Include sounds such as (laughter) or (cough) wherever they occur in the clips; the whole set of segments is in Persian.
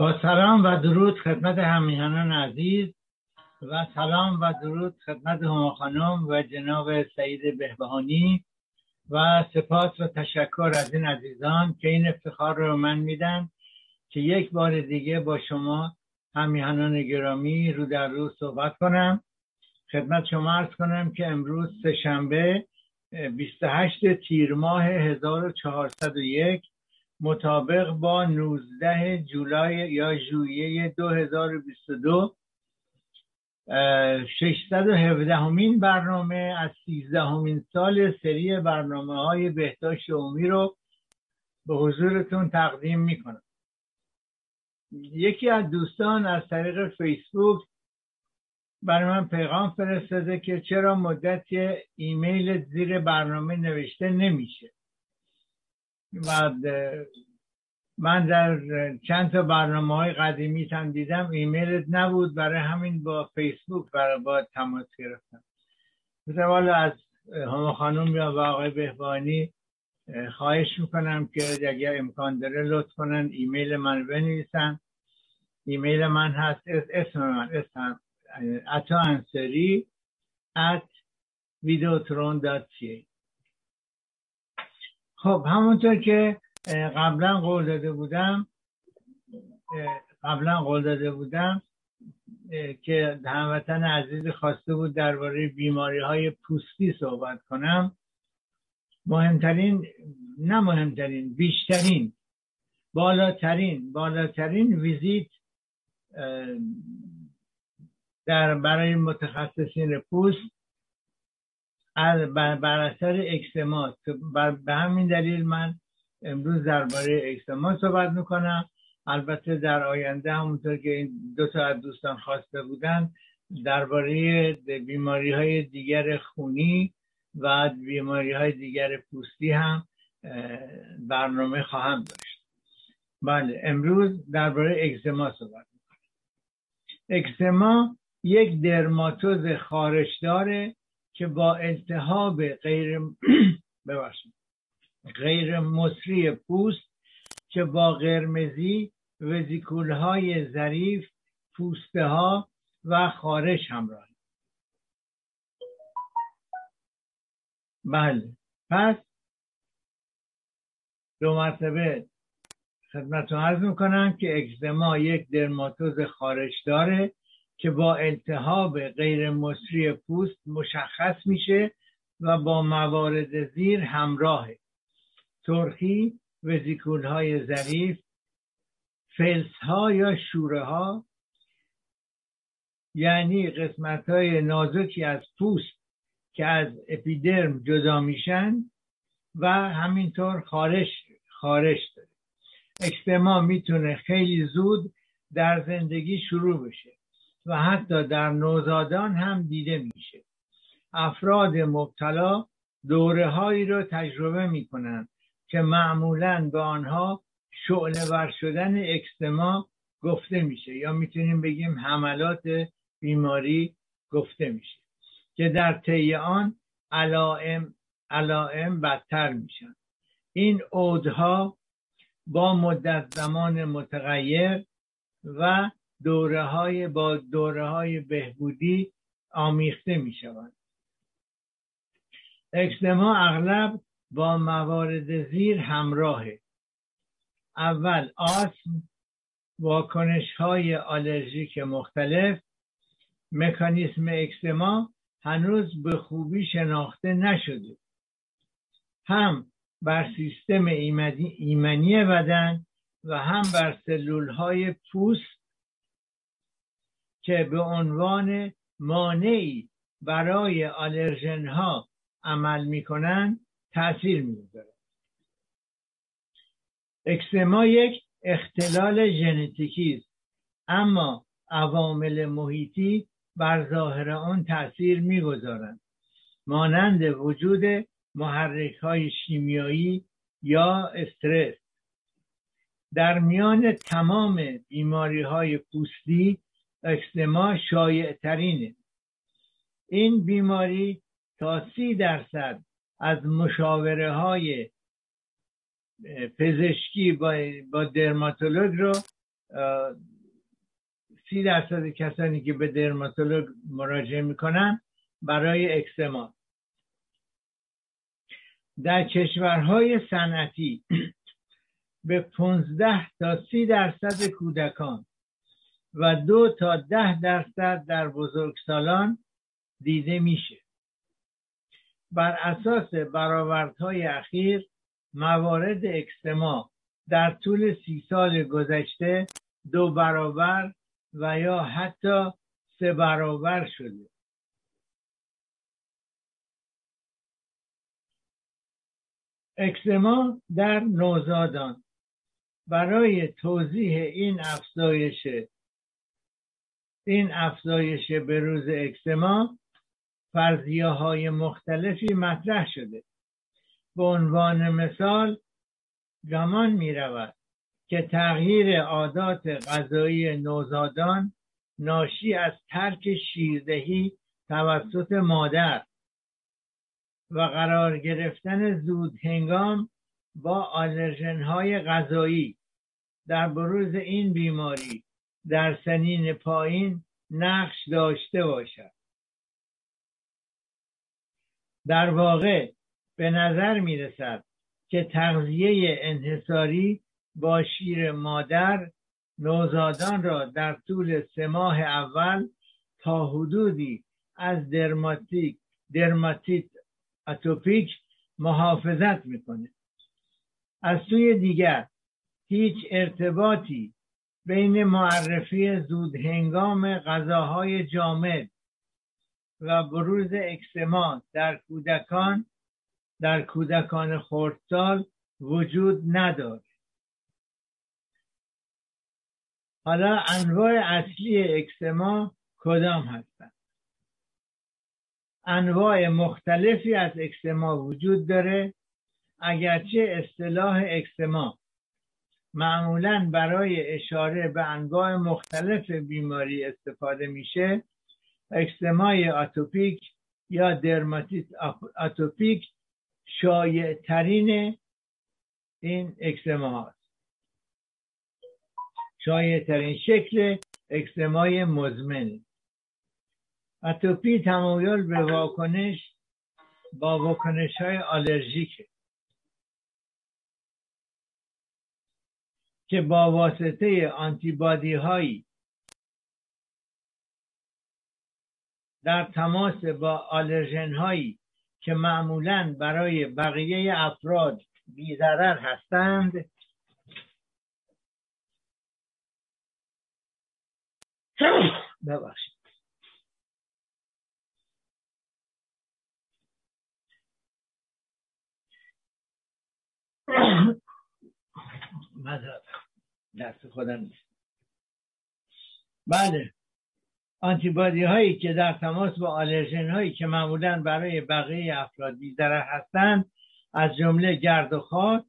با سلام و درود خدمت همیهنان عزیز و سلام و درود خدمت هما خانم و جناب سعید بهبهانی و سپاس و تشکر از این عزیزان که این افتخار رو من میدن که یک بار دیگه با شما همیهنان گرامی رو در رو صحبت کنم. خدمت شما ارز کنم که امروز سهشنبه 28 تیر ماه 1401 مطابق با 19 جولای یا ژوئیه 2022 617 همین برنامه از 13 همین سال سری برنامه های بهداشت عمومی رو به حضورتون تقدیم می‌کنم. یکی از دوستان از طریق فیسبوک برای من پیغام فرستاده که چرا مدت ایمیل زیر برنامه نوشته نمیشه. بعد من در چند تا برنامه های قدیمی هم دیدم ایمیلت نبود برای همین با فیسبوک برای با تماس گرفتم. مثلا از همه خانوم یا با آقای بهبانی خواهش می‌کنم که اگر امکان داره لطف کنن ایمیل من بنویسن. ایمیل من هست اسم من اسم اتا انسری at videotron.ca خب همونطور که قبلا قول داده بودم قبلا قول داده بودم که هموطن عزیز خواسته بود درباره بیماری های پوستی صحبت کنم. مهمترین نه مهمترین بیشترین بالاترین بالاترین ویزیت در برای متخصصین پوست بر اثر اکسما به همین دلیل من امروز درباره اکسما صحبت می‌کنم. البته در آینده همونطور که این دو تا از دوستان خواسته بودن درباره بیماری های دیگر خونی و بیماری های دیگر پوستی هم برنامه خواهم داشت. بله امروز درباره اکسما صحبت می‌کنم. اکسما یک درماتوز خارشدار که با التهاب غیر (clears throat) ببخشید. غیر مصری پوست که با قرمزی وزیکول های ظریف پوسته ها و خارش همراه. بله. پس دو مرتبه خدمتتون عرض می‌کنم که اکزما یک درماتوز خارش داره. که با التهاب غیر مصری پوست مشخص میشه و با موارد زیر همراهه ترخی وزیکول های ظریف فلس ها یا شوره ها یعنی قسمت های نازکی از پوست که از اپیدرم جدا میشن و همینطور خارش خارش داره. اکستما می‌تونه خیلی زود در زندگی شروع بشه. و حتی در نوزادان هم دیده میشه. افراد مبتلا دوره هایی رو تجربه می‌کنند که معمولا به آنها شعله ور شدن اکستما گفته میشه یا می‌تونیم بگیم حملات بیماری گفته میشه که در طی آن علائم علائم بدتر میشن. این عودها با مدت زمان متغیر و دوره های با دوره های بهبودی آمیخته می شوند اکسما اغلب با موارد زیر همراهه. اول آسم واکنش های آلرژیک مختلف. مکانیسم اکسما هنوز به خوبی شناخته نشده. هم بر سیستم ایمنی بدن و هم بر سلول های پوست که به عنوان مانعی برای آلرژن ها عمل می‌کنن تاثیر می‌گذارد اکسما یک اختلال ژنتیکی است اما عوامل محیطی بر ظاهر آن تاثیر می‌گذارند. مانند وجود محرک های شیمیایی یا استرس. در میان تمام بیماری های پوستی اکسما شایع ترینه این بیماری تا سی درصد از مشاوره های پزشکی با, با درماتولوگ رو سی درصد کسانی که به درماتولوگ مراجعه می‌کنن برای اکسما در کشورهای صنعتی (clears throat) به 15 تا 30 درصد کودکان و دو تا ده درصد در بزرگسالان دیده میشه. بر اساس برآوردهای اخیر موارد اکسما در طول سی سال گذشته دو برابر و یا حتی سه برابر شده. اکسما در نوزادان. برای توضیح این افزایش این افزایش به روز اکسما فرضیه های مختلفی مطرح شده. به عنوان مثال گمان می رود که تغییر عادات غذایی نوزادان ناشی از ترک شیردهی توسط مادر و قرار گرفتن زود هنگام با آلرژن های غذایی. در بروز این بیماری در سنین پایین نقش داشته باشد. در واقع به نظر می رسد که تغذیه انحصاری با شیر مادر نوزادان را در طول سه ماه اول تا حدودی از درماتیک درماتیت اتوپیک محافظت می‌کنه از سوی دیگر هیچ ارتباطی بین معرفی زود هنگام غذاهای جامد و بروز اکسما در کودکان در کودکان خردسال وجود ندارد. حالا انواع اصلی اکسما کدام هستند؟ انواع مختلفی از اکسما وجود داره. اگرچه اصطلاح اکسما معمولا برای اشاره به انواع مختلف بیماری استفاده میشه اکسمای اتوپیک یا درماتیت اتوپیک شایع ترین این اکسما هست شایع ترین شکل اکسمای مزمن. اتوپی تمایل به واکنش با واکنش های آلرژیکه. که با واسطه آنتیبادی هایی در تماس با آلرژن هایی که معمولا برای بقیه افراد بیضرر هستند ببخشید. دست خودم نیست. بله. آنتیبادی هایی که در تماس با آلرژن هایی که معمولا برای بقیه افراد بیزرر هستند از جمله گرد و خاک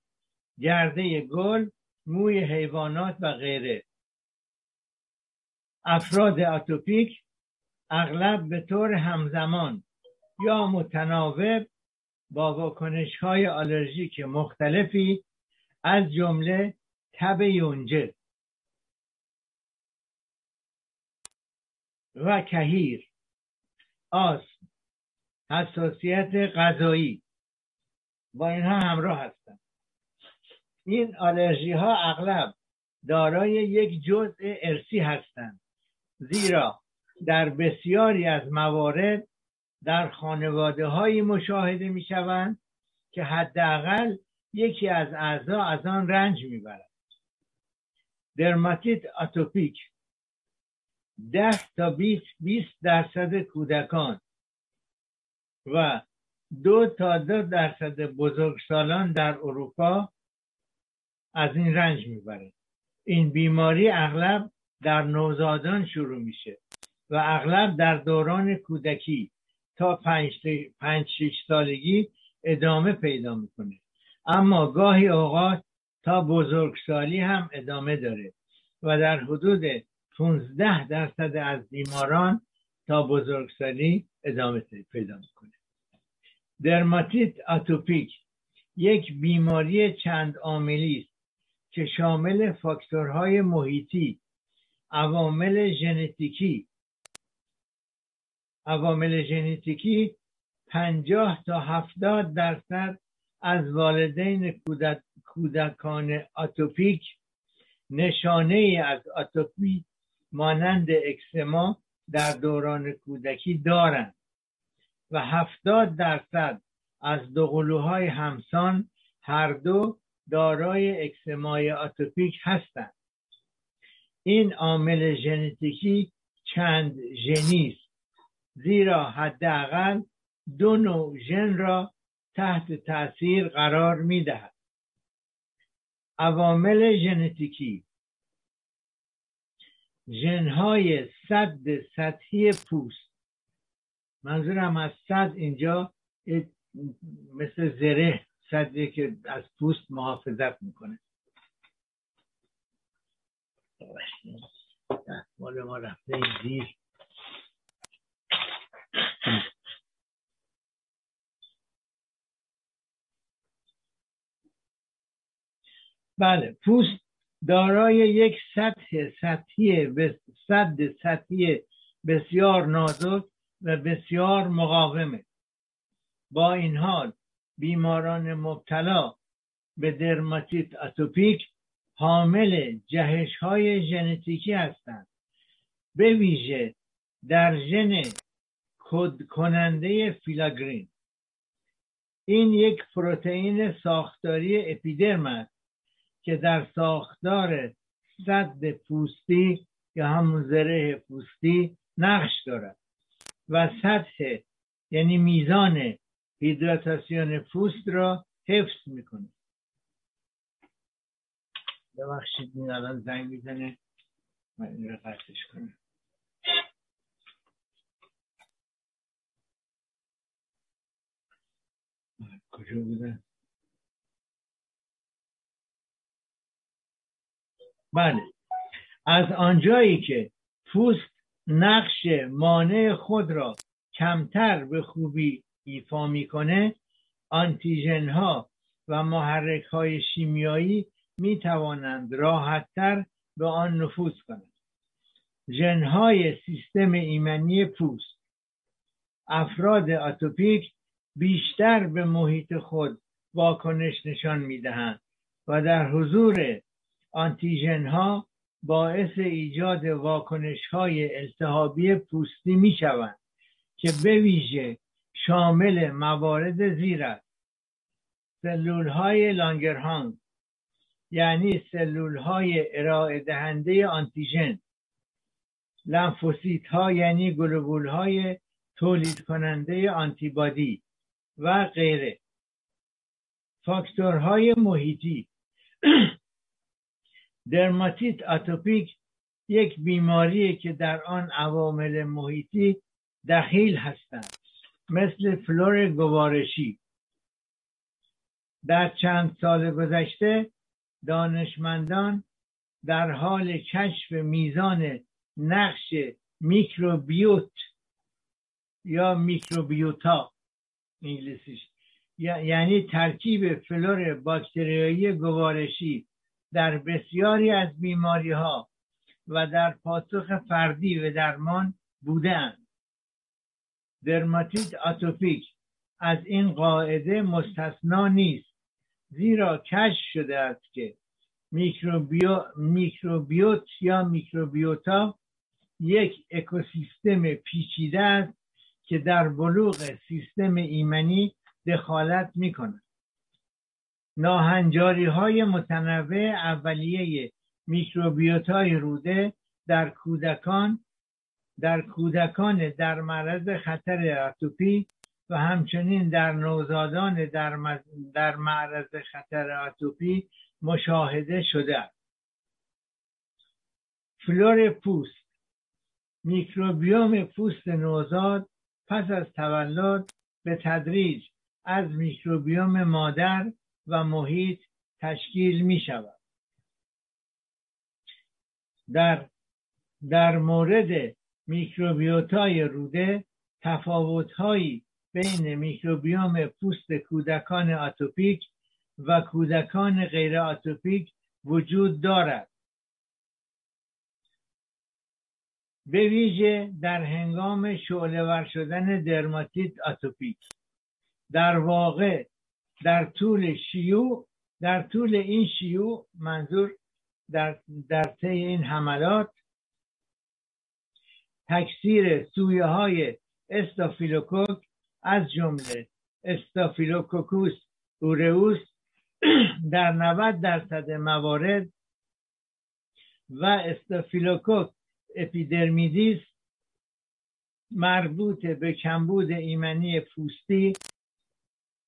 گرده گل موی حیوانات و غیره. افراد اتوپیک اغلب به طور همزمان یا متناوب با واکنش های آلرژیک مختلفی از جمله تب یونجه و کهیر. آس حساسیت غذایی. با اینها همراه هستند این آلرژی ها اغلب دارای یک جزء ارسی هستند. زیرا در بسیاری از موارد در خانواده هایی مشاهده می شوند که حداقل یکی از اعضا از آن رنج می‌برد. درماتیت اتوپیک. ده تا 20 درصد کودکان و دو تا دو درصد بزرگسالان در اروپا از این رنج می‌برند این بیماری اغلب در نوزادان شروع میشه و اغلب در دوران کودکی تا پنج, پنج شش سالگی ادامه پیدا می‌کنه. اما گاهی اوقات تا بزرگسالی هم ادامه داره و در حدود 15 درصد از بیماران تا بزرگسالی ادامه پیدا می‌کنه. درماتیت اتوپیک یک بیماری چند عاملی است که شامل فاکتورهای محیطی عوامل ژنتیکی عوامل ژنتیکی پنجاه تا هفتاد درصد از والدین کودکان آتوپیک نشانه ای از آتوپی مانند اکسما در دوران کودکی دارند و هفتاد درصد از دوقلوهای همسان هر دو دارای اکسمای آتوپیک هستند. این عامل ژنتیکی چند ژنی است زیرا حداقل دو نوع ژن را تحت تاثیر قرار می دهد عوامل ژنتیکی. ژنهای صد سطحی پوست. منظورم از صد اینجا مثل زره صدی که از پوست محافظت می‌کنه. مال ما رفته این زیر. بله. پوست دارای یک سطح سطحی صد سطحی بسیار نازک و بسیار مقاومه. با این حال بیماران مبتلا به درماتیت اتوپیک حامل جهش های ژنتیکی هستند. به ویژه در ژن کد کننده فیلاگرین. این یک پروتئین ساختاری اپیدرم است. که در ساختار صد پوستی یا همون زره پوستی نقش دارد و سطح یعنی میزان هیدراتاسیون پوست را حفظ می‌کنه ببخشید این الان زنگ می‌زنه. من این رو قصدش کنم. کجا بودن؟ بله. از آنجایی که پوست نقش مانع خود را کمتر به خوبی ایفا می‌کنه آنتیژن ها و محرک های شیمیایی می توانند راحتتر به آن نفوذ کنند. ژنهای سیستم ایمنی پوست افراد اتوپیک بیشتر به محیط خود واکنش نشان می‌دهند و در حضور آنتیژن ها باعث ایجاد واکنش های التهابی پوستی می شوند که به ویژه شامل موارد زیر است سلول های لانگرهانگ یعنی سلول های ارائه دهنده آنتیژن لنفوسیت ها یعنی گلوبول های تولید کننده آنتیبادی و غیره. فاکتورهای محیطی (clears throat) درماتیت اتوپیک یک بیماری که در آن عوامل محیطی دخیل هستند مثل فلور گوارشی. در چند سال گذشته دانشمندان در حال کشف میزان نقش میکروبیوت یا میکروبیوتا انگلیسیش یعنی ترکیب فلور باکتریایی گوارشی در بسیاری از بیماری ها و در پاسخ فردی و درمان بودند درماتیت آتوپیک از این قاعده مستثنا نیست زیرا کشف شده است که میکروبیوت یا میکروبیوتا یک اکوسیستم پیچیده است که در بلوغ سیستم ایمنی دخالت می کند ناهنجاری های متنوع اولیه میکروبیوتای روده در کودکان در کودکان در معرض خطر اتوپی و همچنین در نوزادان در, در معرض خطر اتوپی مشاهده شده است. فلور پوست میکروبیوم پوست نوزاد پس از تولد به تدریج از میکروبیوم مادر و محیط تشکیل می شود. در در مورد میکروبیوتای روده تفاوتهایی بین میکروبیوم پوست کودکان آتوپیک و کودکان غیر آتوپیک وجود دارد. به ویژه در هنگام شعله ور شدن درماتیت آتوپیک. در واقع در طول شیوع در طول این شیوع منظور در, در طی این حملات تکثیر سویه های استافیلوکوک از جمله استافیلوکوکوس اورئوس (clears throat) در 90 درصد موارد و استافیلوکوک اپیدرمیدیس مربوط به کمبود ایمنی پوستی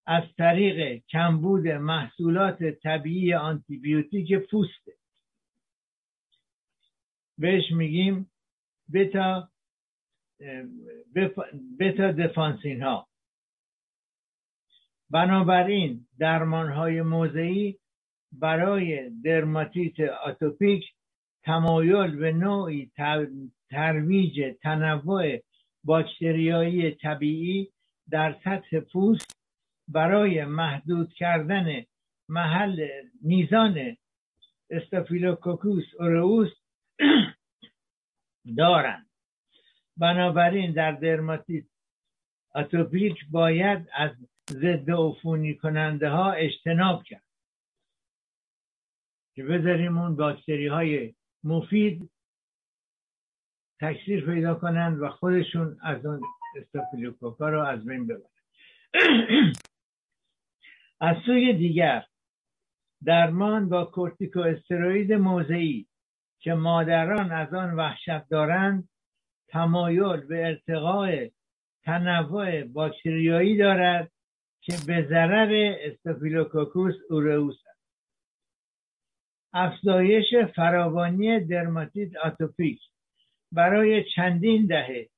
از طریق کمبود محصولات طبیعی آنتیبیوتیک پوسته بهش میگیم بتا بتا دفانسین ها. بنابراین درمان های موضعی برای درماتیت آتوپیک تمایل به نوعی ترویج تنوع باکتریایی طبیعی در سطح پوست برای محدود کردن محل میزان استافیلوکوکوس اورئوس (clears throat) دارند. بنابراین در درماتیت اتوپیک باید از ضد عفونی کننده ها اجتناب کرد. که بذاریم اون باکتری های مفید تکثیر پیدا کنند و خودشون از اون استافیلوکوکا رو از بین ببرند (clears throat) از سوی دیگر درمان با کورتیکو استروید موضعی که مادران از آن وحشت دارند تمایل به ارتقاء تنوع باکتریایی دارد که به ضرر استافیلوکوکوس اورئوس است. افزایش فراوانی درماتیت آتوپیک برای چندین دهه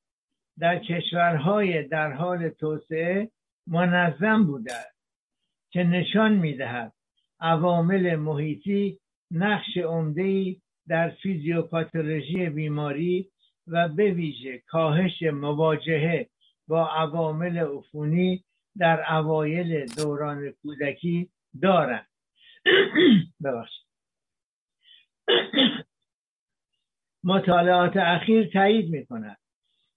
در کشورهای در حال توسعه منظم بوده است. که نشان می‌دهد. عوامل محیطی نقش عمدهای در فیزیوپاتولوژی بیماری و به ویژه کاهش مواجهه با عوامل عفونی در اوایل دوران کودکی دارند (clears throat) ببخشید. (clears throat) مطالعات اخیر تایید می کند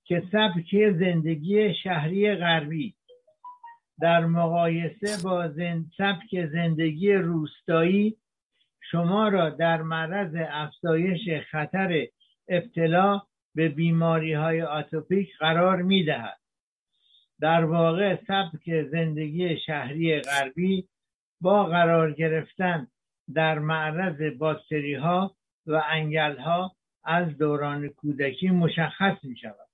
که سبک زندگی شهری غربی در مقایسه با زند... سبک زندگی روستایی شما را در معرض افزایش خطر ابتلا به بیماری های آتوپیک قرار می دهد. در واقع سبک زندگی شهری غربی با قرار گرفتن در معرض باکتری ها و انگل ها از دوران کودکی مشخص می شود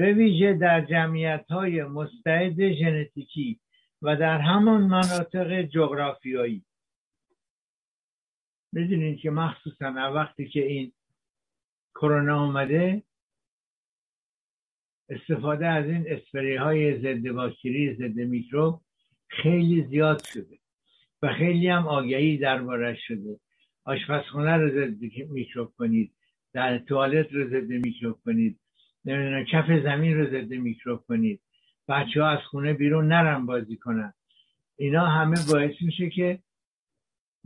به ویژه در جمعیت های مستعد ژنتیکی و در همان مناطق جغرافیایی. می‌دونید که مخصوصا وقتی که این کرونا آمده استفاده از این اسپری های ضد باکتری ضد میکروب خیلی زیاد شده و خیلی هم آگهی دربارش شده. آشپزخونه رو ضد میکروب کنید در توالت رو ضد میکروب کنید. نمی‌دونم کف زمین رو ضد میکروب کنید. بچه ها از خونه بیرون نرم بازی کنن. اینا همه باعث میشه که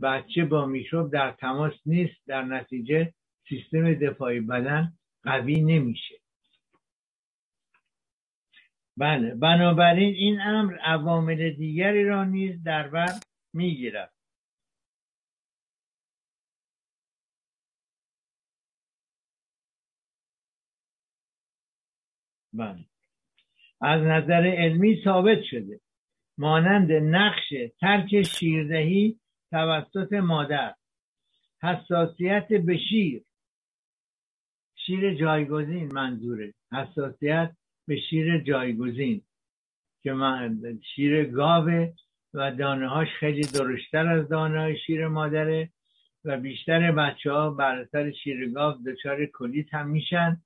بچه با میکروب در تماس نیست در نتیجه سیستم دفاعی بدن قوی نمیشه. بله بنابراین این امر عوامل دیگری را نیز در بر می‌گیرد. بله. از نظر علمی ثابت شده. مانند نقش ترک شیردهی توسط مادر. حساسیت به شیر. شیر جایگزین منظوره. حساسیت به شیر جایگزین. که من شیر گاوه و دانه هاش خیلی درشت‌تر از دانه های شیر مادره و بیشتر بچه ها بر اثر شیر گاو دچار کولیت هم میشن.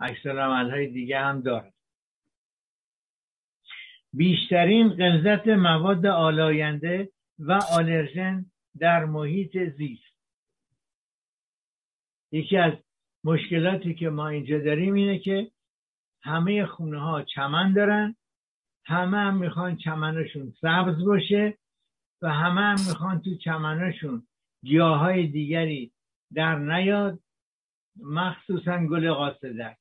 اکثر های دیگه هم دارن بیشترین غلظت مواد آلاینده و آلرژن در محیط زیست. یکی از مشکلاتی که ما اینجا داریم اینه که همه خونه ها چمن دارن همه هم می‌خوان چمنشون سبز باشه و همه هم می‌خوان تو چمنشون گیاهای دیگری در نیاد. مخصوصا گل قاصدک.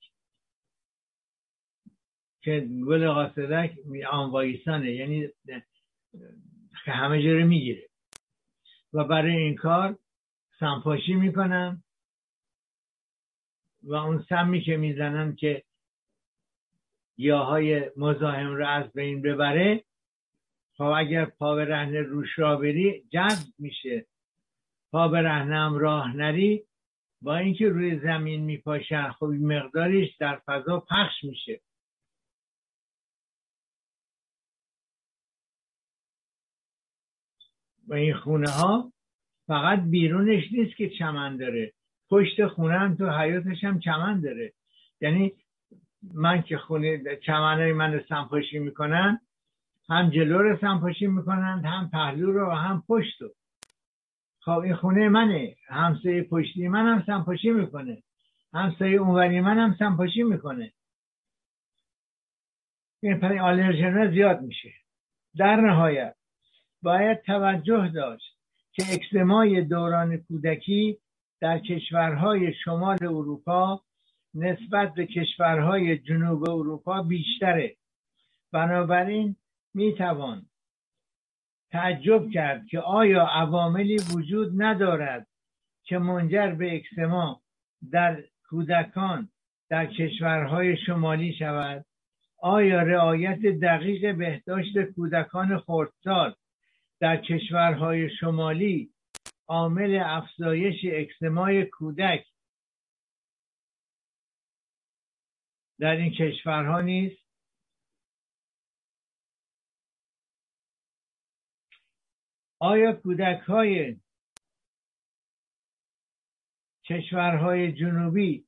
که گل قاصدک آنوایسانه یعنی همه جا می‌گیره. و برای این کار سمپاشی می‌کنن و اون سمی که می‌زنن که گیاهای مزاحم رو از بین ببره خب اگر پا به رهنه روش را بری جذب میشه. پا به رهنه هم راه نری با اینکه روی زمین میپاشن خب مقدارش در فضا پخش میشه. و این خونه ها فقط بیرونش نیست که چمن داره. پشت خونه هم تو حیاتش هم چمن داره. یعنی من که خونه چمنهای من سنپاشی می‌کنن هم جلو رو سنپاشی می‌کنند هم پهلو رو و هم پشت رو. خب این خونه منه. همسایه پشتی من هم سنپاشی می‌کنه همسایه اونوری من هم سنپاشی می‌کنه. این پر آلرژن زیاد میشه. در نهایت باید توجه داشت که اکسمای دوران کودکی در کشورهای شمال اروپا نسبت به کشورهای جنوب اروپا بیشتره. بنابراین می‌توان تعجب کرد که آیا عواملی وجود ندارد که منجر به اکسما در کودکان در کشورهای شمالی شود؟ آیا رعایت دقیق بهداشت کودکان خردسال در کشورهای شمالی عامل افزایش اکسمای کودک در این کشورها نیست؟ آیا کودک های کشورهای جنوبی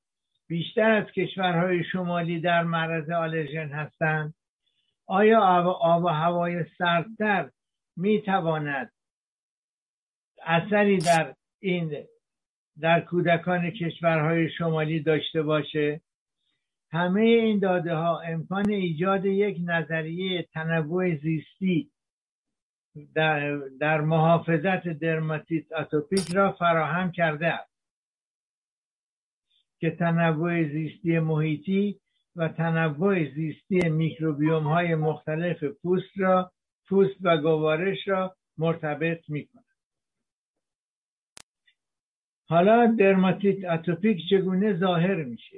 بیشتر از کشورهای شمالی در معرض آلرژن هستند؟ آیا آب و هوای سردتر می تواند اثری در این در کودکان کشورهای شمالی داشته باشه؟ همه این داده ها امکان ایجاد یک نظریه تنوع زیستی در, در محافظت درماتیت اتوپیک را فراهم کرده است که تنوع زیستی محیطی و تنوع زیستی میکروبیوم های مختلف پوست را پوست و گوارش را مرتبط می کند. حالا درماتیت اتوپیک چگونه ظاهر میشه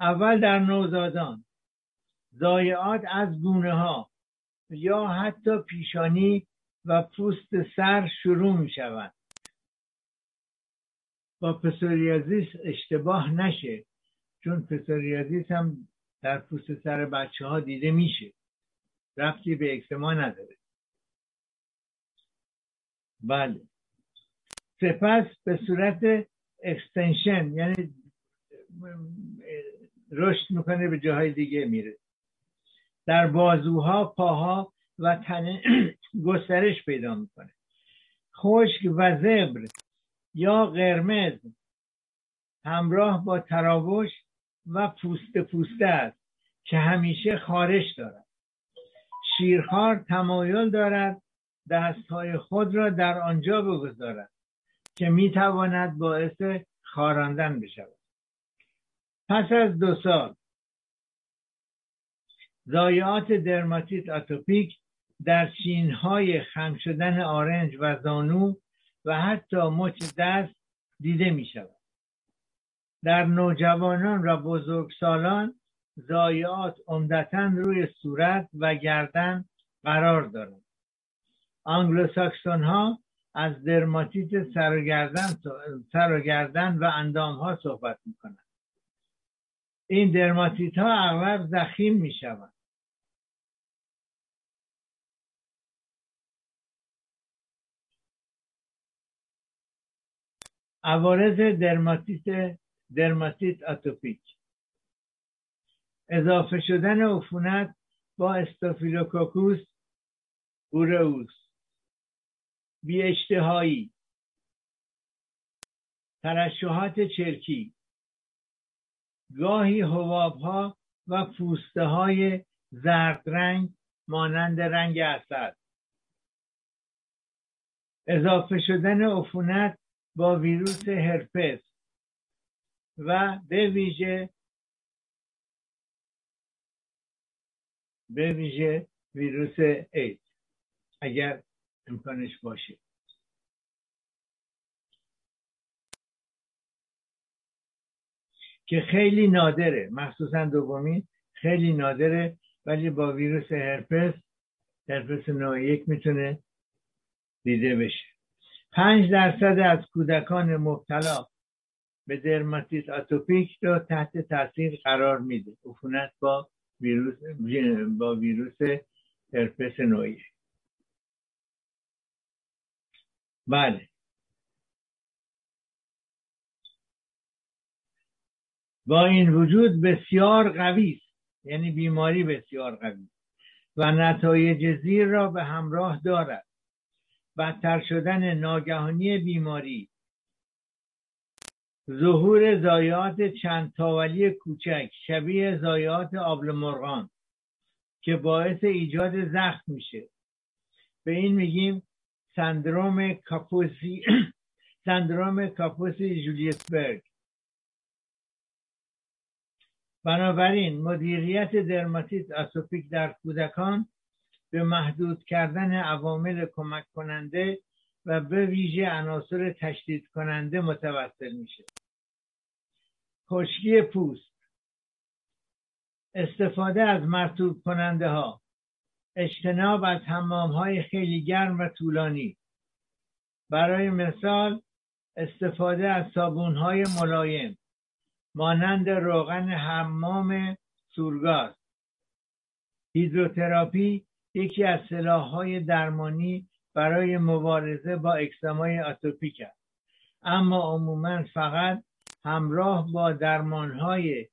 اول در نوزادان ضایعات از گونه ها یا حتی پیشانی و پوست سر شروع می شود با پسوریازیس اشتباه نشه چون پسوریازیس هم در پوست سر بچه ها دیده میشه. رفتی به اکسما نداره. بله. سپس به صورت اکستنشن یعنی رشد می‌کنه به جاهای دیگه میره. در بازوها پاها و تنه (clears throat) گسترش پیدا می‌کنه. خشک و زبر یا قرمز همراه با تراوش و پوست پوسته است که همیشه خارش دارد. شیرخوار تمایل دارد دستهای خود را در آنجا بگذارد که می‌تواند باعث خاراندن بشود. پس از دو سال ضایعات درماتیت اتوپیک در چینهای خم شدن آرنج و زانو و حتی مچ دست دیده می شود. در نوجوانان و بزرگسالان ضایعات عمدتا روی صورت و گردن قرار دارند آنگلوساکسون ها از درماتیت سر و گردن, سر و, گردن و اندام ها صحبت می کنند این درماتیت ها اغلب ضخیم می شوند عوارض درماتیت درماتیت اتوپیک. اضافه شدن عفونت با Staphylococcus aureus بی اشتهایی. ترشحات چرکی. گاهی حباب ها و پوسته های زرد رنگ مانند رنگ عسل. اضافه شدن عفونت با ویروس هرپس و به ویژه به ویژه ویروس اید اگر امکانش باشه. که خیلی نادره. مخصوصا دومی. خیلی نادره. ولی با ویروس هرپس هرپس نوع یک می‌تونه دیده بشه. پنج درصد از کودکان مبتلا به درماتیت آتوپیک رو تحت تاثیر قرار میده. عفونت با ویروس با ویروس هرپس نوعی. بله. با این وجود بسیار قوی است. یعنی بیماری بسیار قوی و نتایج زیر را به همراه دارد. بدتر شدن ناگهانی بیماری. ظهور زایات چند تاولی کوچک شبیه زایات آبل مرغان که باعث ایجاد زخم میشه. به این میگیم سندروم کاپوسی (clears throat) سندروم کاپوسی جولیسبرگ بنابراین مدیریت درماتیت آتوپیک در کودکان به محدود کردن عوامل کمک کننده و به ویژه عناصر تشدید کننده متوسل میشه. خشکی پوست. استفاده از مرتوب کننده ها اجتناب از حمام های خیلی گرم و طولانی. برای مثال استفاده از صابون های ملایم مانند روغن حمام سورگاز. هیدروتراپی یکی از های درمانی برای مبارزه با اکسمای آتوپیک است. اما عموما فقط همراه با های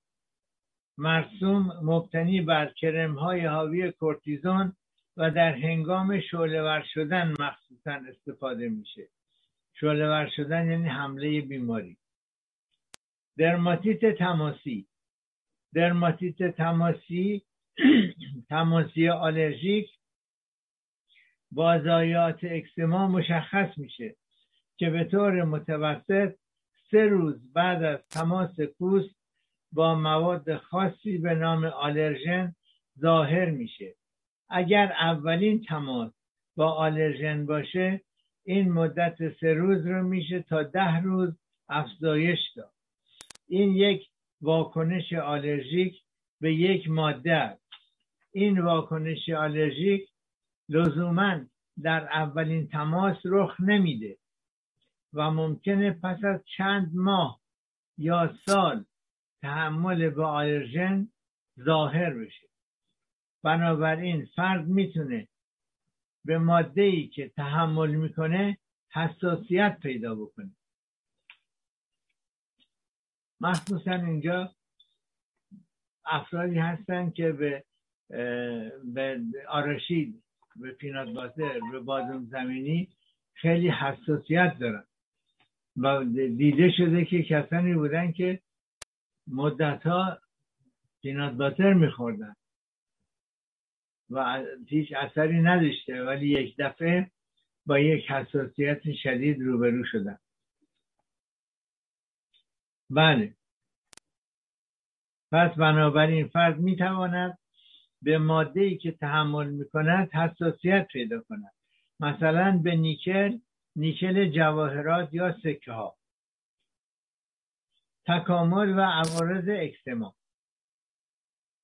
مرسوم مبتنی بر های حاوی کورتیزون و در هنگام شعلهور شدن مخصوصا استفاده میشه. شعلهور شدن یعنی حمله بیماری. درماتیت تماسی. درماتیت تماسی (clears throat) تماسی آلرژیک با زایات اکسما مشخص میشه که به طور متوسط سه روز بعد از تماس پوست با مواد خاصی به نام آلرژن ظاهر میشه. اگر اولین تماس با آلرژن باشه این مدت سه روز رو میشه تا ده روز افزایش داد. این یک واکنش آلرژیک به یک ماده است. این واکنش آلرژیک لزوما در اولین تماس رخ نمیده و ممکنه پس از چند ماه یا سال تحمل به آلرژن ظاهر بشه. بنابراین فرد می‌تونه به ماده ای که تحمل می‌کنه حساسیت پیدا بکنه. مخصوصا اینجا افرادی هستن که به به آرشید به پینات باتر به بادوم زمینی خیلی حساسیت دارن. و دیده شده که کسانی بودن که مدت ها پینات باتر میخوردن. و هیچ اثری نداشته ولی یک دفعه با یک حساسیت شدید روبرو شدن. بله. پس بنابراین فرد می‌تواند به ماده ای که تحمل می‌کند حساسیت پیدا کند مثلا به نیکل نیکل جواهرات یا سکه ها تکامل و عوارض اکسما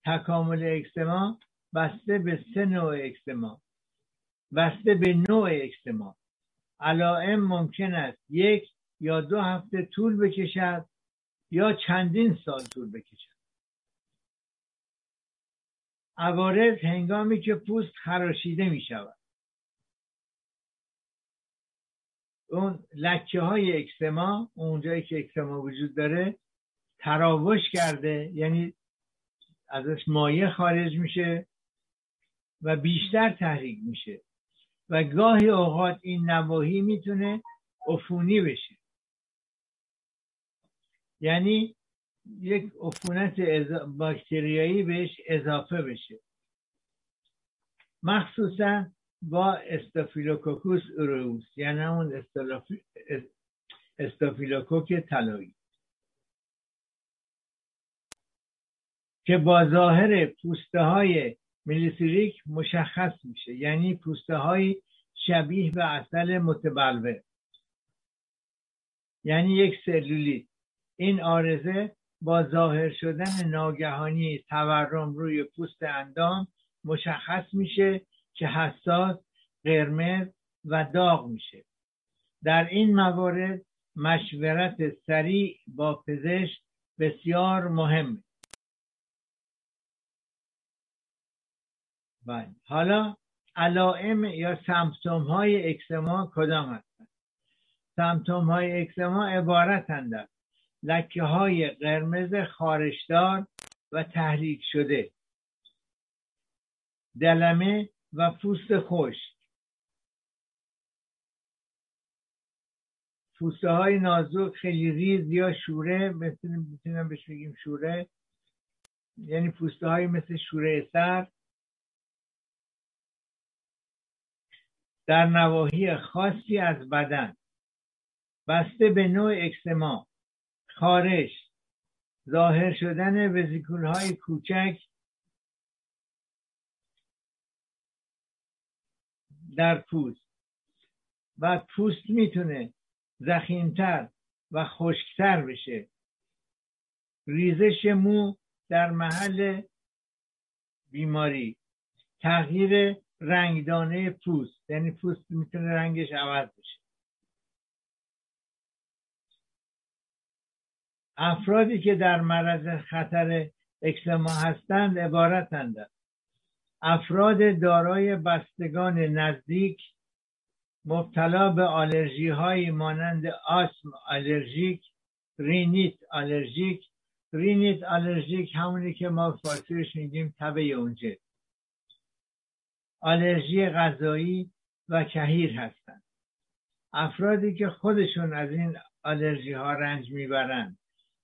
تکامل اکسما بسته به سه نوع اکسما بسته به نوع اکسما علائم ممکن است یک یا دو هفته طول بکشد یا چندین سال طول بکشد. عوارض هنگامی که پوست خراشیده می شود اون لکه های اکسما اونجایی که اکسما وجود داره تراوش کرده یعنی ازش مایه خارج میشه و بیشتر تحریک میشه. و گاهی اوقات این نواحی می‌تونه عفونی بشه. یعنی یک عفونت باکتریایی بهش اضافه بشه. مخصوصا با Staphylococcus aureus یعنی همون استافیلوکوک طلایی. که با ظاهر پوسته های mélicérique مشخص میشه یعنی پوسته های شبیه به عسل متبلور. یعنی یک سلولیت. این عارضه با ظاهر شدن ناگهانی تورم روی پوست اندام مشخص میشه که حساس قرمز و داغ میشه. در این موارد مشورت سریع با پزشک بسیار مهمه. بله. حالا علائم یا سمپتوم های اکسما کدام هستند؟ سمپتوم های اکسما عبارتند از لکه های قرمز خارشدار و تحریک شده. دلمه و پوست خشک. پوسته های نازک خیلی ریز یا شوره مثل می‌تونم بهش بگیم شوره. یعنی پوسته های مثل شوره سر. در نواحی خاصی از بدن. بسته به نوع اکسما. خارش ظاهر شدن وزیکول های کوچک در پوست. و پوست می‌تونه زخیمتر و خشکتر بشه. ریزش مو در محل بیماری. تغییر رنگدانه پوست یعنی پوست می‌تونه رنگش عوض بشه. افرادی که در معرض خطر اکسما هستند عبارتند. افراد دارای بستگان نزدیک مبتلا به آلرژی های مانند آسم آلرژیک رینیت آلرژیک. رینیت آلرژیک همونی که ما فارسیش میگیم تب یونجه. آلرژی غذایی و کهیر هستند. افرادی که خودشون از این آلرژی ها رنج می‌برند.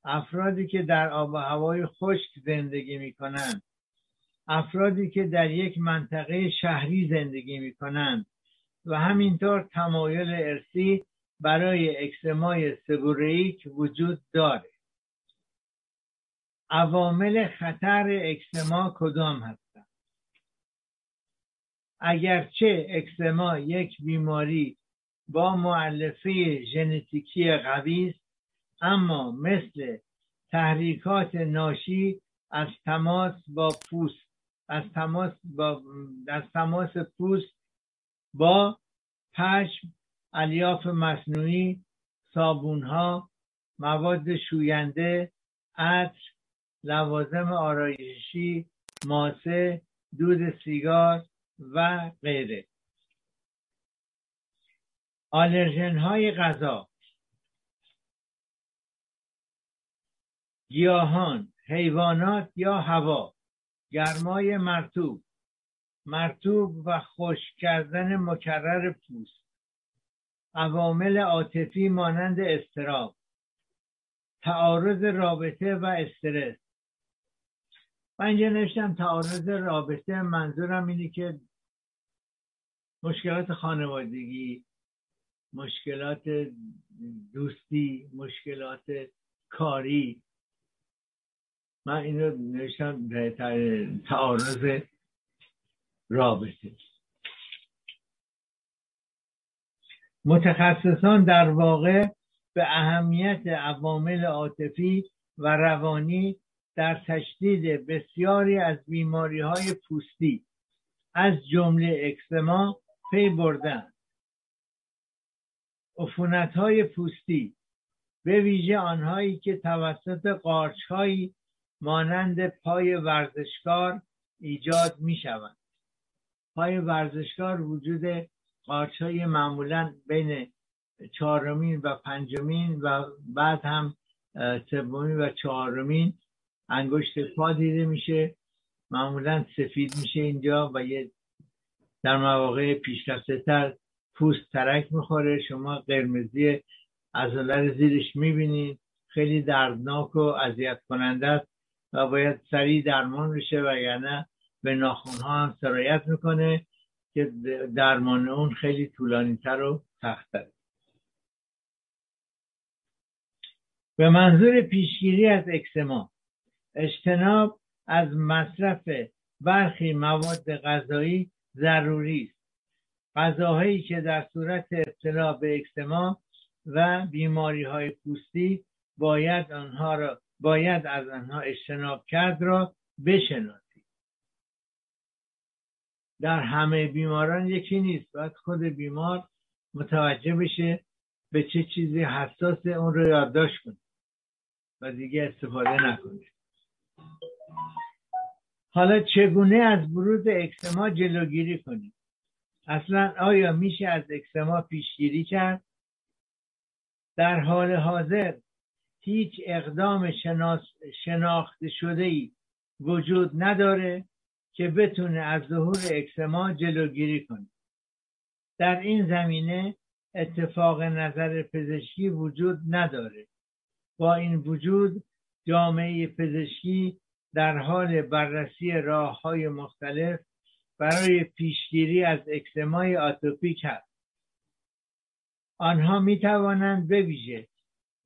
افرادی که در آب و هوای خشک زندگی می‌کنند افرادی که در یک منطقه شهری زندگی می‌کنند و همینطور تمایل ارسی برای اکسمای سبوریک وجود داره. عوامل خطر اکسما کدام هستند؟ اگرچه اکسما یک بیماری با معلفه ژنتیکی قوی است اما مثل تحریکات ناشی از تماس با پوست از تماس با از تماس پوست با پشم الیاف مصنوعی صابونها مواد شوینده عطر لوازم آرایشی ماسه دود سیگار و غیره. آلرژن های غذا. گیاهان حیوانات یا هوا گرمای مرتوب مرتوب و خشک کردن مکرر پوست. عوامل عاطفی مانند استراب تعارض رابطه و استرس. من اینجا نوشتم تعارض رابطه منظورم اینه که مشکلات خانوادگی مشکلات دوستی مشکلات کاری من اینو نوشتم تعارض رابطه متخصصان در واقع به اهمیت عوامل عاطفی و روانی در تشدید بسیاری از بیماری های پوستی از جمله اکسما پی بردن. عفونت های پوستی به ویژه آنهایی که توسط قارچ هایی مانند پای ورزشکار ایجاد می شوند پای ورزشکار وجود قارچ های معمولا بین چهارمین و پنجمین و بعد هم سومین و چهارمین انگشت پا دیده میشه. معمولا سفید میشه اینجا و یه در مواقع پیشرفته تر پوست ترک می‌خوره. شما قرمزی عضله زیرش می‌بینید. خیلی دردناک و اذیت کننده است. و باید سریع درمان بشه و یعنی به ناخونها هم سرایت می‌کنه که درمان اون خیلی طولانی تر و سختتر. به منظور پیشگیری از اکسما اجتناب از مصرف برخی مواد غذایی ضروری است. غذاهایی که در صورت ابتلا به اکسما و بیماری های پوستی باید آنها را باید از آنها اجتناب کرد را بشناسید در همه بیماران یکی نیست. باید خود بیمار متوجه بشه به چه چیزی حساس اون رو یادداشت کنه و دیگه استفاده نکنه. حالا چگونه از بروز اکسما جلوگیری کنیم؟ اصلا آیا میشه از اکسما پیشگیری کرد؟ در حال حاضر هیچ اقدام شناس شناخته شده ای وجود نداره که بتونه از ظهور اکسما جلوگیری کنه. در این زمینه اتفاق نظر پزشکی وجود نداره. با این وجود جامعه پزشکی در حال بررسی راه های مختلف برای پیشگیری از اکسمای آتوپیک هست. آنها می توانند بویژه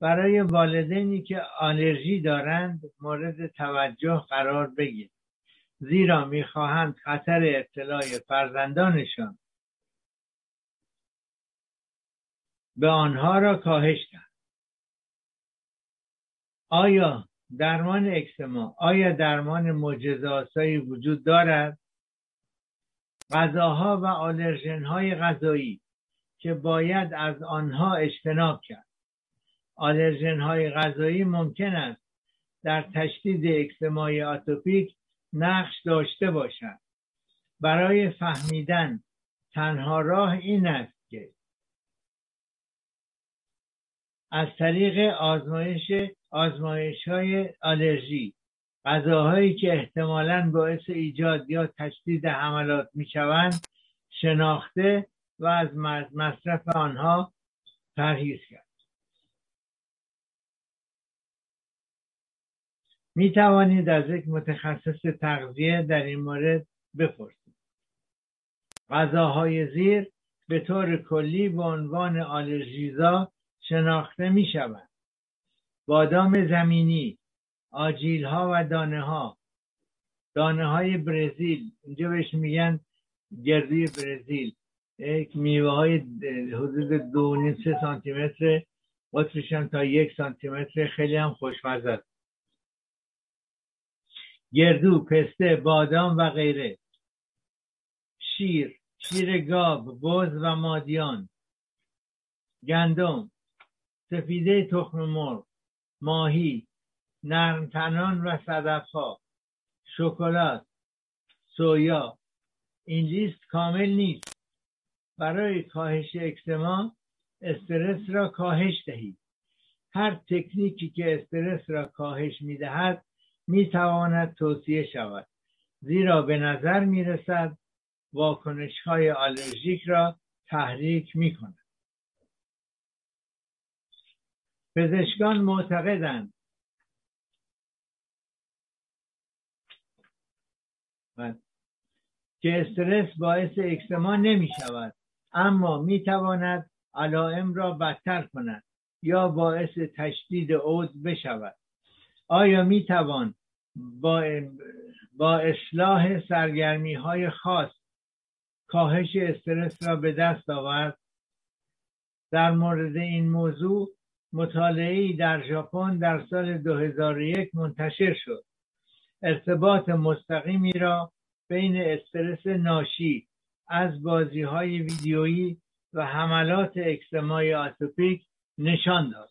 برای والدینی که آلرژی دارند مورد توجه قرار بگیرند. زیرا می‌خواهند خطر ابتلای فرزندانشان به آنها را کاهش دهند. آیا درمان اکسما آیا درمان معجزه وجود دارد؟ غذاها و آلرژن های غذایی که باید از آنها اجتناب کرد. آلرژن های غذایی ممکن است در تشدید اکسمای آتوپیک نقش داشته باشد برای فهمیدن تنها راه این است که از طریق آزمایش آزمایش های آلرژی غذاهایی که احتمالا باعث ایجاد یا تشدید حملات می شوند شناخته و از مصرف آنها پرهیز کرد. می توانید از یک متخصص تغذیه در این مورد بپرسید. غذاهای زیر به طور کلی به عنوان آلرژیزا شناخته می شوند بادام زمینی آجیل ها و دانه ها دانه های برزیل اینجا بهش میگن گردوی برزیل. یک میوه های حدود دو سه سانتی متر قطرش تا یک سانتی متر خیلی هم خوشمزه است. گردو پسته بادام و غیره. شیر شیر گاب بز و مادیان. گندم سفیده تخم مرغ ماهی نرمتنان و صدفها. شکلات سویا. این لیست کامل نیست. برای کاهش اکسما استرس را کاهش دهید. هر تکنیکی که استرس را کاهش می‌دهد می‌تواند توصیه شود. زیرا به نظر می‌رسد واکنش های آلرژیک را تحریک می کند. پزشکان معتقدند. که استرس باعث اکسما نمی شود اما می تواند علائم را بدتر کند یا باعث تشدید عود بشود. آیا می توان با, با اصلاح سرگرمی های خاص کاهش استرس را به دست آورد؟ در مورد این موضوع مطالعه در ژاپن در سال 2001 منتشر شد. ارتباط مستقیمی را بین استرس ناشی از بازی های ویدیویی و حملات اکسمای آتوپیک نشان داد.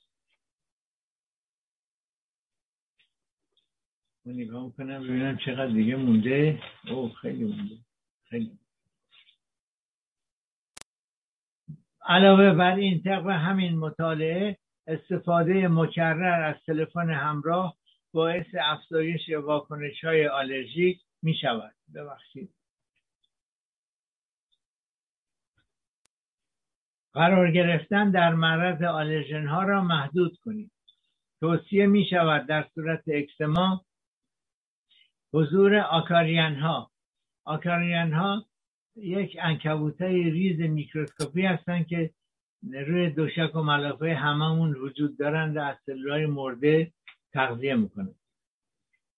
نگاه می‌کنم ببینم چقدر دیگه مونده. او خیلی مونده. خیلی. علاوه بر این طبق همین مطالعه استفاده مکرر از تلفن همراه باعث افزایش واکنش های آلرژیک می شود ببخشید. قرار گرفتن در معرض آلرژن ها را محدود کنید. توصیه می شود در صورت اکسما حضور acarien ها acarien ها یک انکبوتای ریز میکروسکوپی هستن که روی دوشک و ملافه هممون وجود دارند و از مرده تغذیه می‌کنه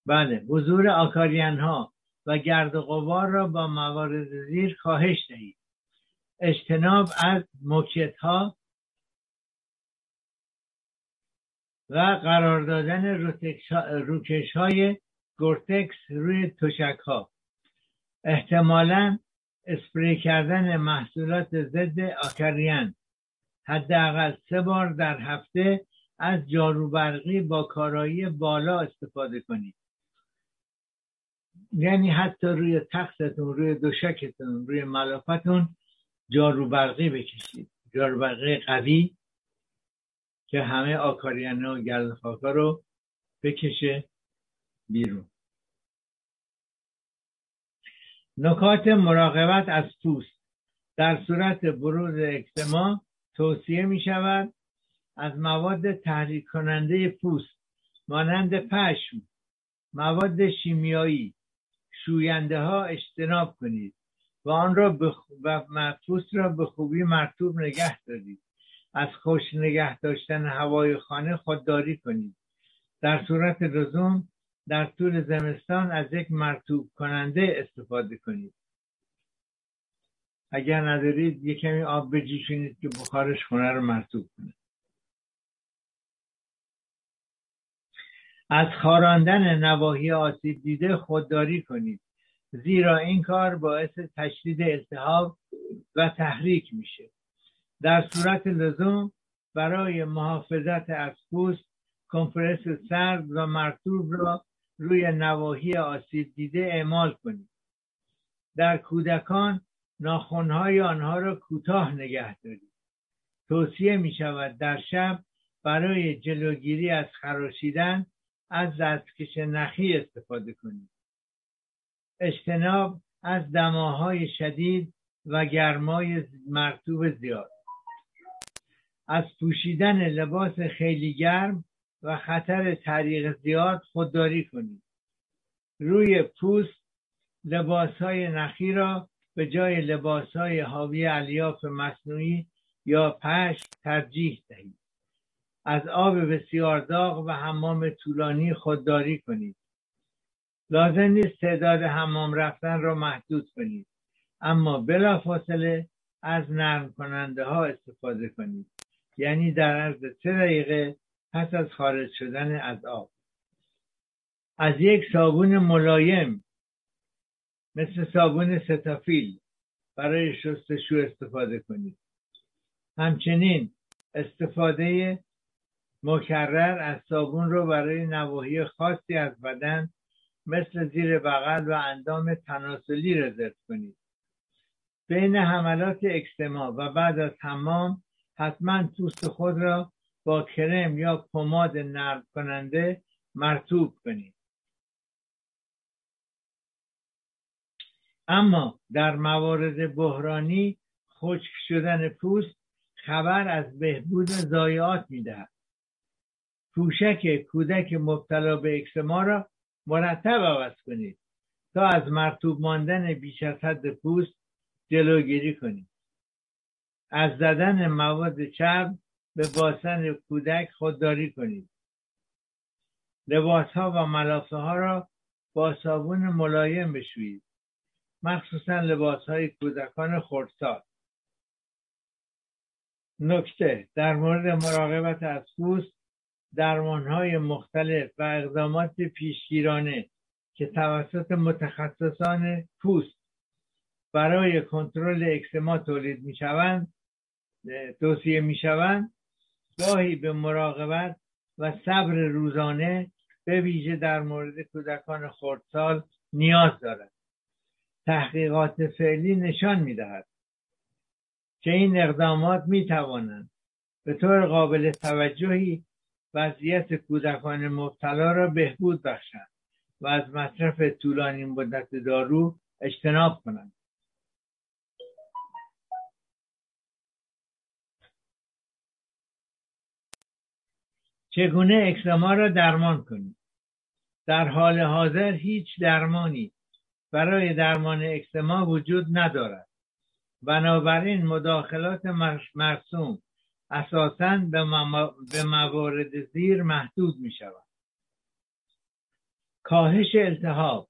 بله حضور acarien ها و گرد و غبار را با موارد زیر کاهش دهید. اجتناب از موکت ها و قرار دادن روکش های گورتکس روی تشک ها احتمالا اسپری کردن محصولات ضد آکریان. حداقل سه بار در هفته از جارو برقی با کارایی بالا استفاده کنید. یعنی حتی روی تختتون روی دوشکتون روی ملافتون جارو برقی بکشید. جارو برقی قوی که همه آکاریانه و گرد خاکا رو بکشه بیرون. نکات مراقبت از پوست در صورت بروز اکتما توصیه می شود از مواد تحریک کننده پوست مانند پشم مواد شیمیایی شوینده ها اجتناب کنید و آن را بخ... و را به خوبی مرتوب نگه دارید. از خوش نگه داشتن هوای خانه خودداری کنید. در صورت لزوم در طول زمستان از یک مرتوب کننده استفاده کنید. اگر ندارید یک کمی آب بجوشونید که بخارش خونه رو مرتوب کنه. از خاراندن نواحی آسیب دیده خودداری کنید. زیرا این کار باعث تشدید التهاب و تحریک میشه. در صورت لزوم برای محافظت از پوست کمپرس سرد و مرتوب را روی نواحی آسیب دیده اعمال کنید در کودکان ناخونهای آنها را کوتاه نگه دارید توصیه می شود در شب برای جلوگیری از خراشیدن از دستکش نخی استفاده کنید اجتناب از دماهای شدید و گرمای مرتوب زیاد. از پوشیدن لباس خیلی گرم و خطر طریق زیاد خودداری کنید روی پوست لباس های نخی را به جای لباس های حاوی الیاف مصنوعی یا پشت ترجیح دهید. از آب بسیار داغ و حمام طولانی خودداری کنید. لازم نیست تعداد حمام رفتن را محدود کنید. اما بلافاصله از نرم کننده ها استفاده کنید. یعنی در عرض سه دقیقه پس از خارج شدن از آب. از یک صابون ملایم مثل صابون ستافیل برای شستشو استفاده کنید. همچنین استفاده مکرر از صابون رو برای نواحی خاصی از بدن مثل زیر بغل و اندام تناسلی رزرو کنید. بین حملات اکستما و بعد از حمام حتما پوست خود را با کرم یا پماد نرم کننده مرتوب کنید. اما در موارد بحرانی خشک شدن پوست خبر از بهبود ضایعات می‌دهد. پوشک کودک مبتلا به اکسما را مرتب عوض کنید تا از مرتوب ماندن بیش از حد پوست جلوگیری کنید. از زدن مواد چرب به باسن کودک خودداری کنید. لباس ها و ملافه ها را با صابون ملایم بشویید. مخصوصا لباس های کودکان خردسال. نکته در مورد مراقبت از پوست درمان های مختلف و اقدامات پیشگیرانه که توسط متخصصان پوست برای کنترل اکسما تولید می شوند توصیه می شوند گاهی به مراقبت و صبر روزانه به ویژه در مورد کودکان خردسال نیاز دارد. تحقیقات فعلی نشان می دهد که این اقدامات می توانند به طور قابل توجهی وضعیت کودکان مبتلا را بهبود بخشند و از مصرف طولانی مدت دارو اجتناب کنند. چگونه اکسما را درمان کنید در حال حاضر هیچ درمانی برای درمان اکسما وجود ندارد. بنابراین مداخلات مرسوم اساسا به موارد زیر محدود می شود کاهش التهاب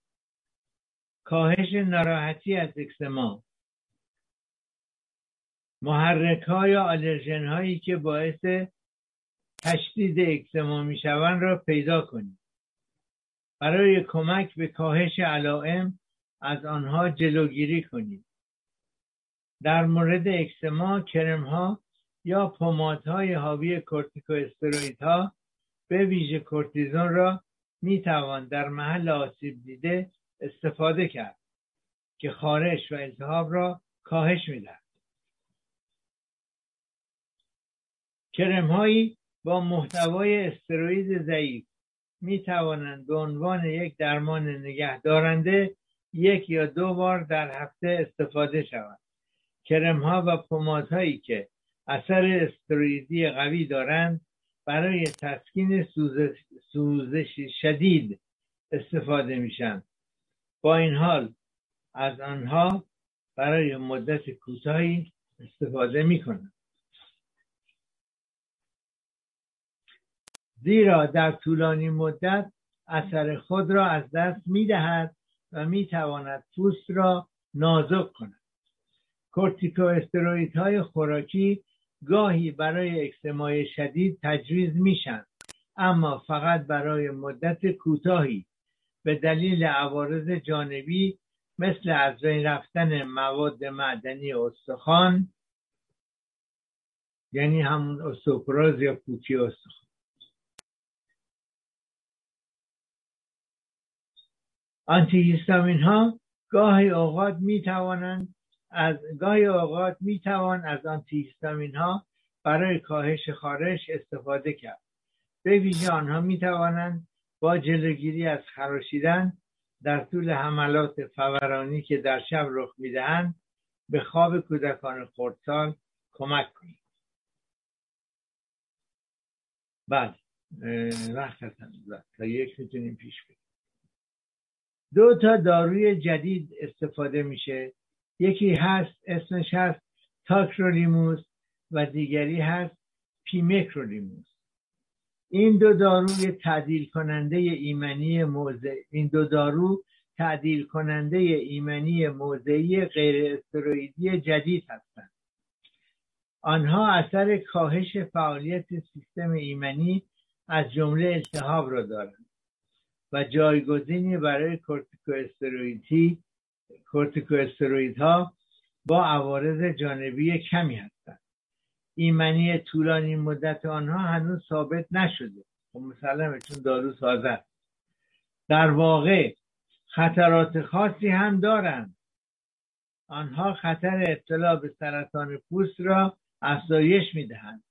کاهش ناراحتی از اکسما محرک یا آلرژن هایی که باعث تشدید اکسما می شوند را پیدا کنید برای کمک به کاهش علائم از آنها جلوگیری کنید در مورد اکسما کرم ها یا پمادهای حاوی ها به ویژه کورتیزون را می توان در محل آسیب دیده استفاده کرد که خارش و التهاب را کاهش می‌دهد. کرم هایی با محتوای استروئید ضعیف. می توانند به عنوان یک درمان نگهدارنده یک یا دو بار در هفته استفاده شوند. کرم ها و پمادهایی که اثر استروئیدی قوی دارند برای تسکین سوزش شدید استفاده میشن با این حال از آنها برای مدت کوتاهی استفاده می‌کنند. زیرا در طولانی مدت اثر خود را از دست می‌دهد و می‌تواند پوست را نازک کند. های خوراکی گاهی برای اکسمای شدید تجویز میشن اما فقط برای مدت کوتاهی. به دلیل عوارض جانبی مثل از بین رفتن مواد معدنی استخوان یعنی همون استوپراز یا پوکی استخوان. آنتی ها گاهی اوقات می توانند از گاهی اوقات می توان از آنتیهیستامین ها برای کاهش خارش استفاده کرد. به ویژه آنها می توانند با جلوگیری از خراشیدن در طول حملات فورانی که در شب رخ می‌دهند به خواب کودکان خردسال کمک کنید بله وقت تا یک می‌تونیم پیش بریم. دو تا داروی جدید استفاده میشه. یکی هست اسمش هست تاکرولیموس و دیگری هست پیمکرولیموس این دو داروی تعدیل کننده ایمنی موضع این دو دارو تعدیل کننده ایمنی موضعی غیر استروئیدی جدید هستند آنها اثر کاهش فعالیت سیستم ایمنی از جمله التهاب را دارند و جایگزینی برای کورتیکوستروئیدی ها با عوارض جانبی کمی هستند. ایمنی طولانی مدت آنها هنوز ثابت نشده. خب مثلا چون دارو سازد در واقع خطرات خاصی هم دارند. آنها خطر ابتلا به سرطان پوست را افزایش می‌دهند.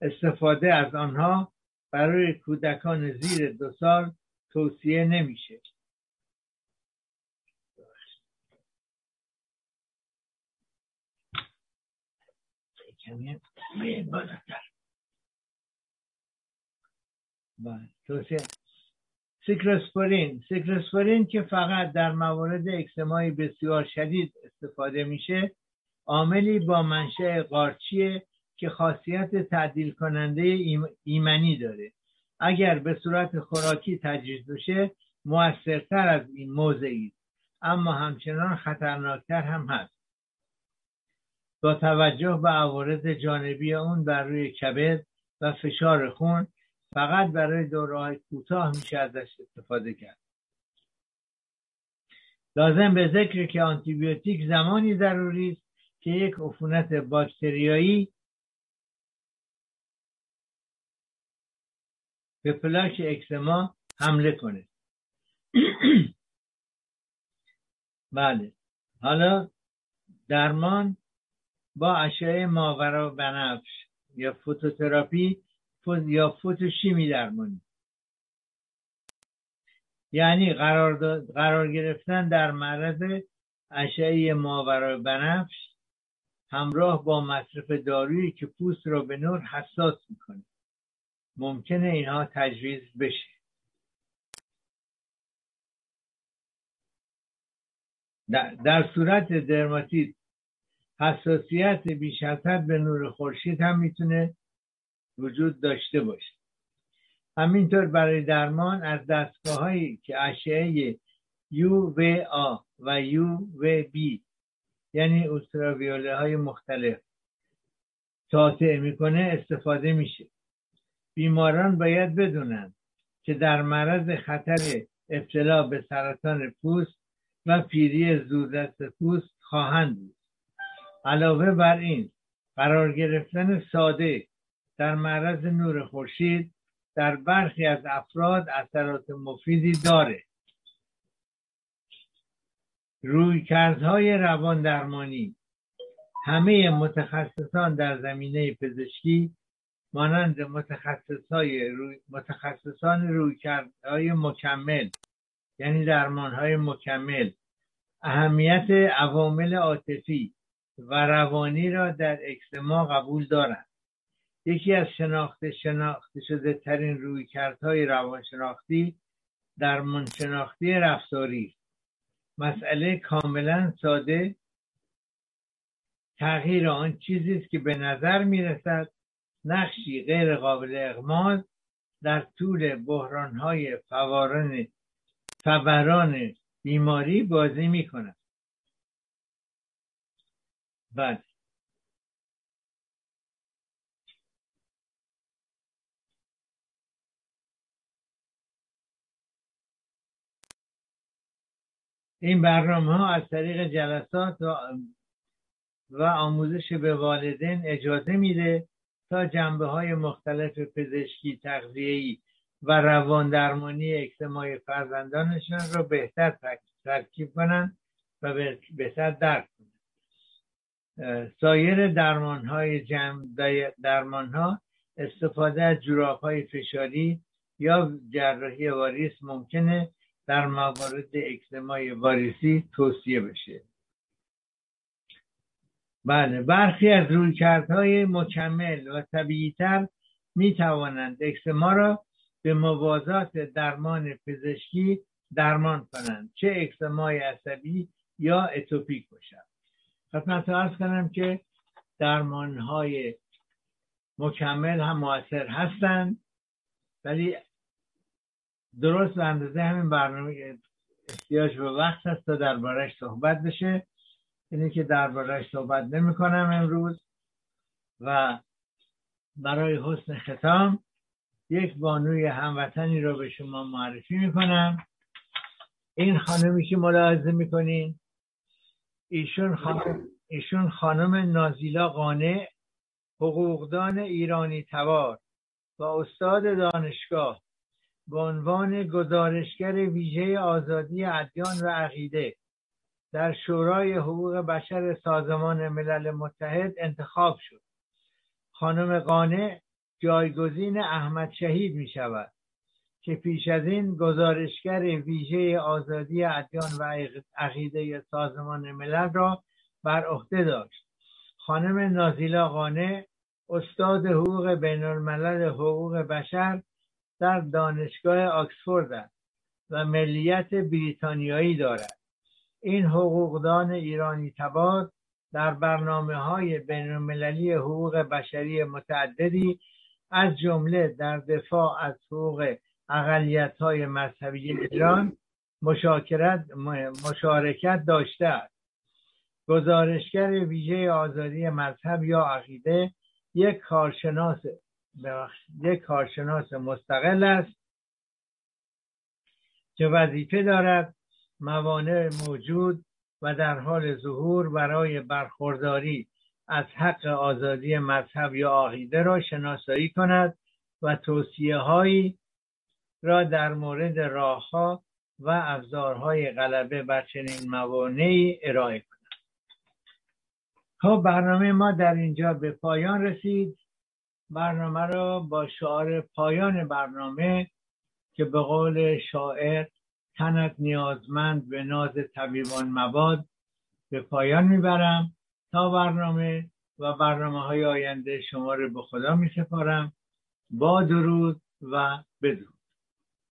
استفاده از آنها برای کودکان زیر دو سال توصیه نمیشه. بله توصیه. سیکلوسپورین سیکلوسپورین که فقط در موارد اکسمای بسیار شدید استفاده میشه عاملی با منشأ قارچیه که خاصیت تعدیل کننده ایمنی داره. اگر به صورت خوراکی تجویز بشه موثرتر از این موضعی اما همچنان خطرناکتر هم هست. با توجه به عوارض جانبی اون بر روی کبد و فشار خون فقط برای دوره کوتاه میشه ازش استفاده کرد. لازم به ذکر که آنتیبیوتیک زمانی ضروری است که یک عفونت باکتریایی به پلاک اکسما حمله کنه. (clears throat) بله. حالا درمان با اشعه ماورا بنفش یا فوتوتراپی یا فوتوشیمی درمانی. یعنی قرار, قرار گرفتن در معرض اشعه ماورا بنفش همراه با مصرف دارویی که پوست را به نور حساس می‌کنه ممکنه اینها تجویز بشه. در, صورت درماتیت حساسیت بیش از حد به نور خورشید هم می‌تونه وجود داشته باشه. همینطور برای درمان از دستگاه هایی که اشعه یو و بی یعنی اوستراویوله های مختلف تاطع می‌کنه استفاده میشه. بیماران باید بدونن که در معرض خطر ابتلا به سرطان پوست و پیری زودرس پوست خواهند بود. علاوه بر این قرار گرفتن ساده در معرض نور خورشید در برخی از افراد اثرات مفیدی داره. رویکردهای روان درمانی همه متخصصان در زمینه پزشکی مانند متخصصای روی، متخصصان رویکردهای مکمل یعنی درمانهای مکمل. اهمیت عوامل عاطفی و روانی را در اکسما قبول دارند. یکی از شناخته شناخته شده ترین رویکردهای روانشناختی درمان شناختی رفتاری مسئله کاملا ساده تغییر آن چیزی است که به نظر می‌رسد نقشی غیر قابل اغماز در طول بحرانهای فواران فوران بیماری بازی می کند بعد. این برنامه ها از طریق جلسات و آموزش به والدین اجازه میده تا جنبه های مختلف پزشکی تغذیه‌ای و روان درمانی اکسمای فرزندانشان را بهتر ترکیب کنند و بهتر درک کنند. سایر درمان های درمان ها استفاده از جوراب های فشاری یا جراحی واریس ممکنه در موارد اکسمای واریسی توصیه بشه. بله برخی از رویکردهای مکمل و طبیعیتر می توانند اکسما را به موازات درمان پزشکی درمان کنند چه اکسمای عصبی یا اتوپیک باشد. خدمت ارز کنم که درمان های مکمل هم موثر هستند ولی درست به اندازه همین برنامه احتیاج به وقت هست تا دربارهش صحبت بشه. اینه که دربارهش صحبت نمی کنم امروز و برای حسن ختام یک بانوی هموطنی رو به شما معرفی می‌کنم. این خانمی که ملاحظه می‌کنین ایشون خانم, ایشون خانم نازیلا قانع حقوقدان ایرانی توار و استاد دانشگاه به عنوان گزارشگر ویژه آزادی ادیان و عقیده. در شورای حقوق بشر سازمان ملل متحد انتخاب شد. خانم قانع جایگزین احمد شهید می شود که پیش از این گزارشگر ویژه آزادی ادیان و عقیده سازمان ملل را بر عهده داشت. خانم نازیلا قانع استاد حقوق بین الملل حقوق بشر در دانشگاه آکسفورد است و ملیت بریتانیایی دارد. این حقوقدان ایرانی تبار در برنامه های بین المللی حقوق بشری متعددی از جمله در دفاع از حقوق اقلیت های مذهبی ایران مشارکت داشته است. گزارشگر ویژه آزادی مذهب یا عقیده یک کارشناس یک کارشناس مستقل است که وظیفه دارد موانع موجود و در حال ظهور برای برخورداری از حق آزادی مذهب یا عقیده را شناسایی کند و توصیه هایی را در مورد راهها و ابزارهای غلبه بر چنین موانعی ارائه کند. خب برنامه ما در اینجا به پایان رسید. برنامه را با شعار پایان برنامه که به قول شاعر تنت نیازمند به ناز طبیبان مباد به پایان می‌برم تا برنامه و برنامه های آینده شما رو به خدا می سپارم با درود و بدرود.